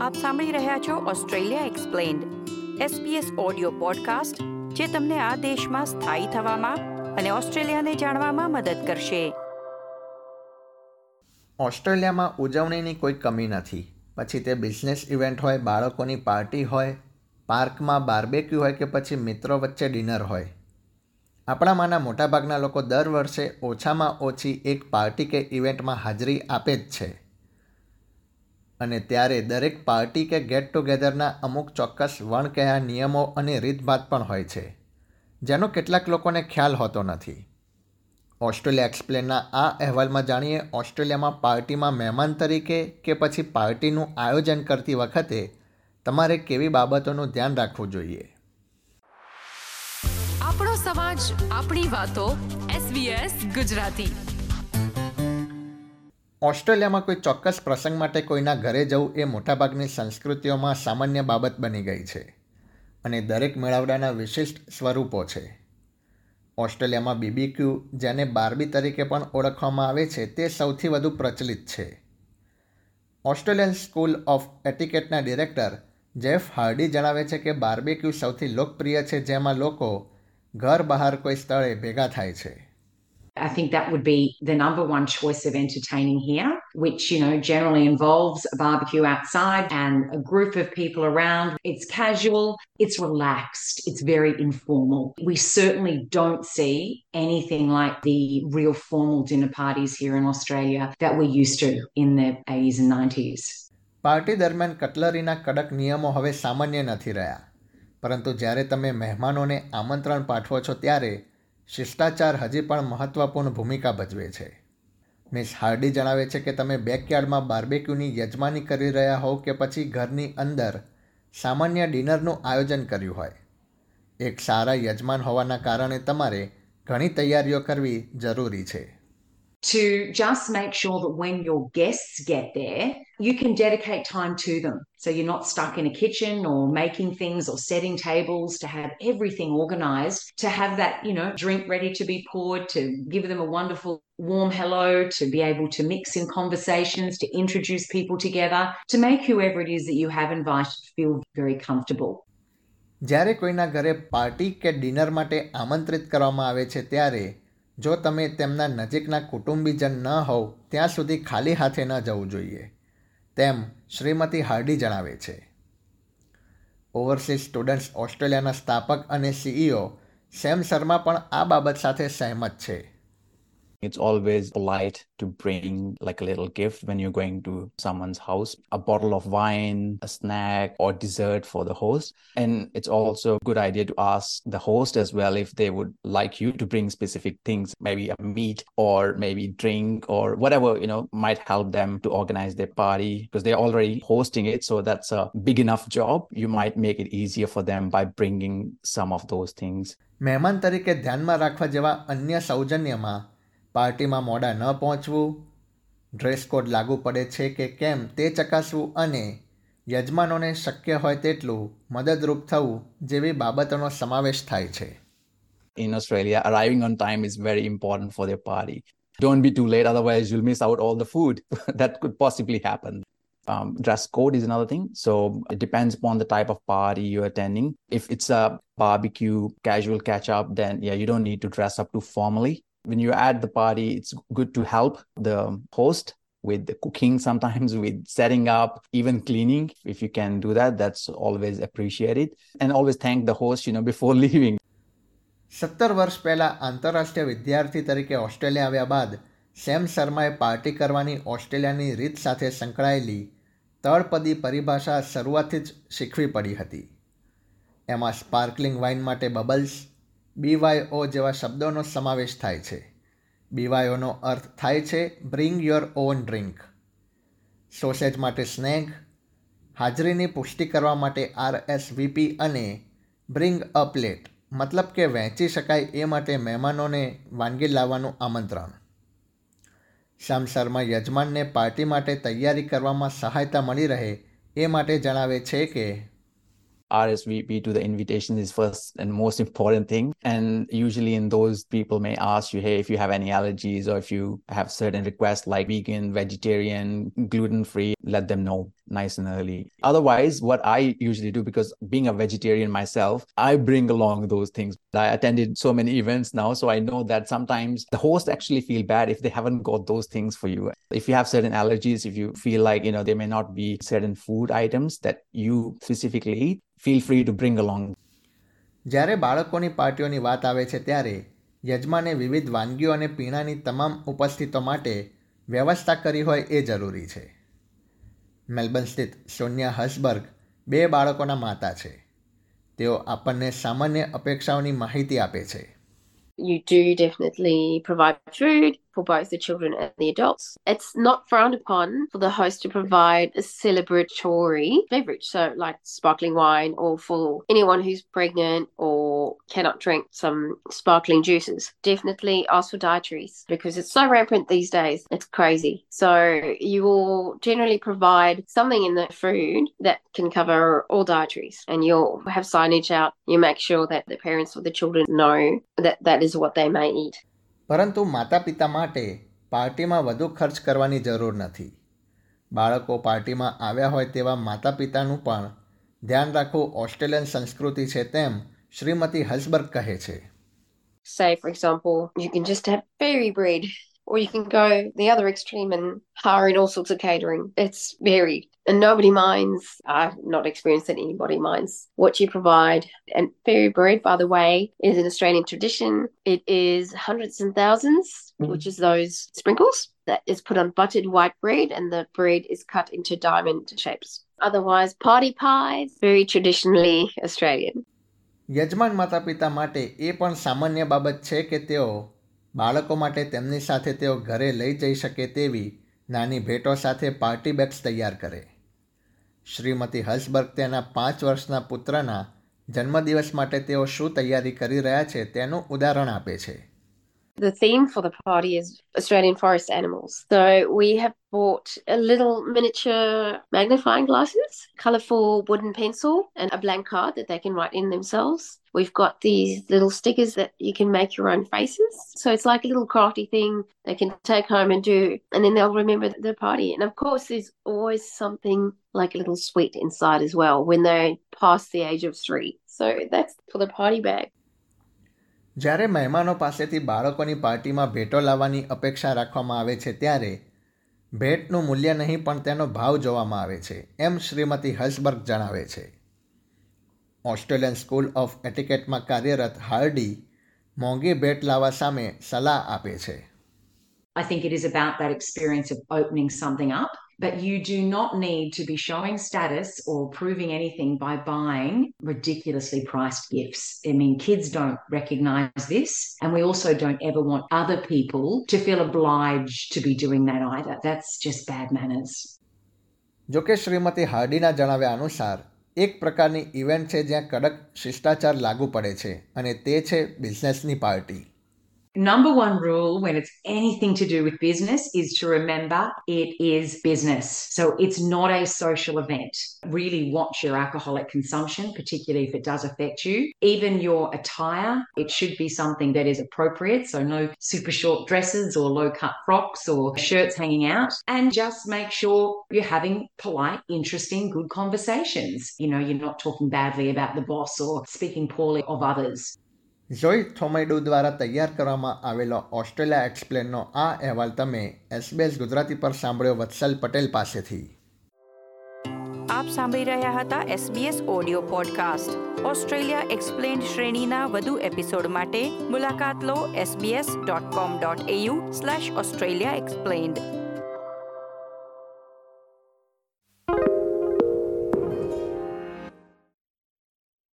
આપ સાંભળી રહ્યા છો Australia explained SBS audio podcast જે તમને આ દેશમાં સ્થાયી થવામાં અને ઓસ્ટ્રેલિયાને જાણવામાં મદદ કરશે. ઓસ્ટ્રેલિયામાં ઉજવણીની કોઈ કમી નથી. પછી તે બિઝનેસ ઇવેન્ટ હોય, બાળકોની પાર્ટી હોય, પાર્કમાં બાર્બેક્યુ હોય કે પછી મિત્રો વચ્ચે ડિનર હોય. આપણામાંના મોટાભાગના લોકો દર વર્ષે ઓછામાં ઓછી એક પાર્ટી કે ઇવેન્ટમાં હાજરી આપે જ છે. અને ત્યારે દરેક પાર્ટી કે ગેટ ટુગેધરના અમુક ચોક્કસ વણકયા નિયમો અને રીતભાત પણ હોય છે, જેનો કેટલાક લોકોને ખ્યાલ હોતો નથી. ઓસ્ટ્રેલિયા એક્સપ્લેનના આ અહેવાલમાં જાણીએ, ઓસ્ટ્રેલિયામાં પાર્ટીમાં મહેમાન તરીકે કે પછી પાર્ટીનું આયોજન કરતી વખતે તમારે કેવી બાબતોનું ધ્યાન રાખવું જોઈએ? આપણો સમાજ, આપણી વાતો એસબીએસ ગુજરાતી. ઓસ્ટ્રેલિયામાં કોઈ ચોક્કસ પ્રસંગ માટે કોઈના ઘરે જવું એ મોટાભાગની સંસ્કૃતિઓમાં સામાન્ય બાબત બની ગઈ છે અને દરેક મેળાવડાના વિશિષ્ટ સ્વરૂપો છે. ઓસ્ટ્રેલિયામાં બીબીક્યુ જેને બાર્બી તરીકે પણ ઓળખવામાં આવે છે તે સૌથી વધુ પ્રચલિત છે. ઓસ્ટ્રેલિયન સ્કૂલ ઓફ એટિકેટના ડિરેક્ટર જેફ હાર્ડી જણાવે છે કે બાર્બીક્યુ સૌથી લોકપ્રિય છે જેમાં લોકો ઘર બહાર કોઈ સ્થળે ભેગા થાય છે. I think that would be the number one choice of entertaining here, which, you know, generally involves a barbecue outside and a group of people around. It's casual, it's relaxed, it's very informal. We certainly don't see anything like the real formal dinner parties here in Australia that we're used to in the 80s and 90s. Party દરમિયાન કટલરીના કડક નિયમો હવે સામાન્ય નથી રહ્યા પરંતુ જ્યારે તમે મહેમાનોને આમંત્રણ પાઠવો છો ત્યારે શિષ્ટાચાર હજી પણ મહત્ત્વપૂર્ણ ભૂમિકા ભજવે છે. મિસ હાર્ડી જણાવે છે કે તમે બેકયાર્ડમાં બાર્બેક્યુની યજમાની કરી રહ્યા હોવ કે પછી ઘરની અંદર સામાન્ય ડિનરનું આયોજન કર્યું હોય. એક સારા યજમાન હોવાના કારણે તમારે ઘણી તૈયારીઓ કરવી જરૂરી છે. to just make sure that when your guests get there, you can dedicate time to them. So you're not stuck in a kitchen or making things or setting tables to have everything organized, to have that, you know, drink ready to be poured, to give them a wonderful warm hello, to be able to mix in conversations, to introduce people together, to make whoever it is that you have invited feel very comfortable. જ્યારે કોઈના ઘરે party કે dinner માટે આમંત્રિત કરવામાં આવે છે ત્યારે જો તમે તેમના નજીકના કુટુંબીજન ન હોવ, ત્યાં સુધી ખાલી હાથે ન જવું જોઈએ, તેમ શ્રીમતી હાર્ડી જણાવે છે. ઓવરસીઝ સ્ટુડન્ટ્સ ઓસ્ટ્રેલિયાના સ્થાપક અને સીઈઓ સેમ શર્મા પણ આ બાબત સાથે સહેમત છે. It's always polite to bring like a little gift when you're going to someone's house, a bottle of wine, a snack, or dessert for the host. And it's also a good idea to ask the host as well if they would like you to bring specific things, maybe a meat or maybe drink or whatever, you know, might help them to organize their party because they're already hosting it. So that's a big enough job. You might make it easier for them by bringing some of those things. મહેમાન તરીકે ધ્યાનમાં રાખવા જેવા અન્ય સૌજન્યમાં પાર્ટીમાં મોડા ન પહોંચવું ડ્રેસ કોડ લાગુ પડે છે કે કેમ તે ચકાસવું અને યજમાનોને શક્ય હોય તેટલું મદદરૂપ થવું જેવી બાબતોનો સમાવેશ થાય છે In Australia, arriving on time is very important for their party. Don't be too late, otherwise, you'll miss out all the food. that could possibly happen. Um, dress code is another thing. So it depends upon the type of party you're attending. If it's a barbecue, casual catch up, then yeah, you don't need to dress up too formally when you add the party, it's good to help the host with the cooking sometimes with setting up even cleaning if you can do that that's always appreciated and always thank the host you know before leaving સત્તર વર્ષ પહેલાં આંતરરાષ્ટ્રીય વિદ્યાર્થી તરીકે Australia આવ્યા બાદ same શર્માએ party કરવાની ઓસ્ટ્રેલિયાની રીત સાથે સંકળાયેલી તળપદી પરિભાષા શરૂઆતથી જ શીખવી પડી હતી એમાં સ્પાર્કલિંગ વાઇન માટે બબલ્સ બીવાયઓ જેવા શબ્દોનો સમાવેશ થાય છે. બીવાયોનો અર્થ થાય છે bring your own drink sausage માટે સ્નેક હાજરીની પુષ્ટિ કરવા માટે આર એસ વીપી અને બ્રિંગ અ પ્લેટ મતલબ કે વહેંચી શકાય એ માટે મહેમાનોને વાનગી લાવવાનું આમંત્રણ. શામસરમાં યજમાનને પાર્ટી માટે તૈયારી કરવામાં સહાયતા મળી રહે એ માટે જણાવે છે કે RSVP to the invitation is first and most important thing. And usually in those people may ask you, hey, if you have any allergies or if you have certain requests like vegan, vegetarian, gluten free, let them know nice and early. Otherwise, what I usually do, because being a vegetarian myself, I bring along those things. I attended so many events now, so I know that sometimes the host actually feel bad if they haven't got those things for you. If you have certain allergies, if you feel like, you know, there may not be certain food items that you specifically eat, feel free to bring along જ્યારે બાળકોની પાર્ટીઓની વાત આવે છે ત્યારે યજમાને વિવિધ વાનગીઓ અને પીણાની તમામ ઉપસ્થિતો માટે વ્યવસ્થા કરી હોય એ જરૂરી છે. મેલબર્ન સ્થિત સોનિયા હસબર્ગ બે બાળકોના માતા છે. તેઓ આપણને સામાન્ય અપેક્ષાઓની માહિતી આપે છે. You do definitely provide food. For both the children and the adults. It's not frowned upon for the host to provide a celebratory beverage, so like sparkling wine, or for anyone who's pregnant or cannot drink some sparkling juices. Definitely ask for dietaries because it's so rampant these days. It's crazy. So you will generally provide something in the food that can cover all dietaries, and you'll have signage out. You make sure that the parents or the children know that that is what they may eat. પરંતુ માતા પિતા માટે પાર્ટીમાં વધુ ખર્ચ કરવાની જરૂર નથી. બાળકો પાર્ટીમાં આવ્યા હોય તેવા માતા પિતાનું પણ ધ્યાન રાખવું ઓસ્ટ્રેલિયન સંસ્કૃતિ છે તેમ શ્રીમતી હસબર્ગ કહે છે. Say, for example, you can just have fairy bread. or you can go the other extreme and hire in all sorts of catering. It's varied. And nobody minds. I've not experienced that anybody minds what you provide. And fairy bread, by the way, is an Australian tradition. It is hundreds and 1000s mm-hmm. which is those sprinkles that is put on buttered white bread, and the bread is cut into diamond shapes. Otherwise, party pies, very traditionally Australian. યજમાન માતા પિતા માટે એ પણ સામાન્ય બાબત છે કે તેઓ બાળકો માટે તેમની સાથે તેઓ ઘરે લઈ જઈ શકે તેવી નાની ભેટો સાથે પાર્ટી બેગ્સ તૈયાર કરે. શ્રીમતી હર્ષબર્ગ તેના પાંચ વર્ષના પુત્રના જન્મદિવસ માટે તેઓ શું તૈયારી કરી રહ્યા છે તેનું ઉદાહરણ આપે છે. The theme for the party is Australian forest animals. So we have bought a little miniature magnifying glasses, colourful wooden pencil, and a blank card that they can write in themselves. We've got these little stickers that you can make your own faces. So it's like a little crafty thing they can take home and do, and then they'll remember the party. And of course, there's always something like a little sweet inside as well when they pass the age of three. So that's for the party bag. જ્યારે મહેમાનો પાસેથી બાળકોની પાર્ટીમાં ભેટો લાવવાની અપેક્ષા રાખવામાં આવે છે ત્યારે ભેટનું મૂલ્ય નહીં પણ તેનો ભાવ જોવામાં આવે છે, એમ શ્રીમતી હર્ષબર્ગ જણાવે છે. ઓસ્ટ્રેલિયન સ્કૂલ ઓફ એટિકેટમાં કાર્યરત હાર્ડી મોંઘી ભેટ લાવવા સામે સલાહ આપે છે. I think it is about that experience of opening something up But you do not need to be showing status or proving anything by buying ridiculously priced gifts. I mean, kids don't recognize this. And we also don't ever want other people to feel obliged to be doing that either. That's just bad manners. જોકે શ્રીમતી હાર્ડીના જણાવ્યા અનુસાર એક પ્રકારની event છે જ્યાં કડક શિષ્ટાચાર લાગુ પડે છે અને તે છે બિઝનેસની party Number one rule when it's anything to do with business is to remember it is business. So it's not a social event. Really watch your alcoholic consumption, particularly if it does affect you. Even your attire, it should be something that is appropriate. So no super short dresses or low cut frocks or shirts hanging out. And just make sure you're having polite, interesting, good conversations. You know, you're not talking badly about the boss or speaking poorly of others. જોઈ થોમાઇડો દ્વારા તૈયાર કરવામાં આવેલો Australia એક્સપ્લેનનો આ અહેવાલ તમે SBS Gujarati પર સાંભળ્યો વત્સલ પટેલ પાસેથી. આપ સાંભળી રહ્યા હતા SBS audio podcast Australia explained શ્રેણીના વધુ એપિસોડ માટે મુલાકાત લો SBS dot com dot AU slash Australia explained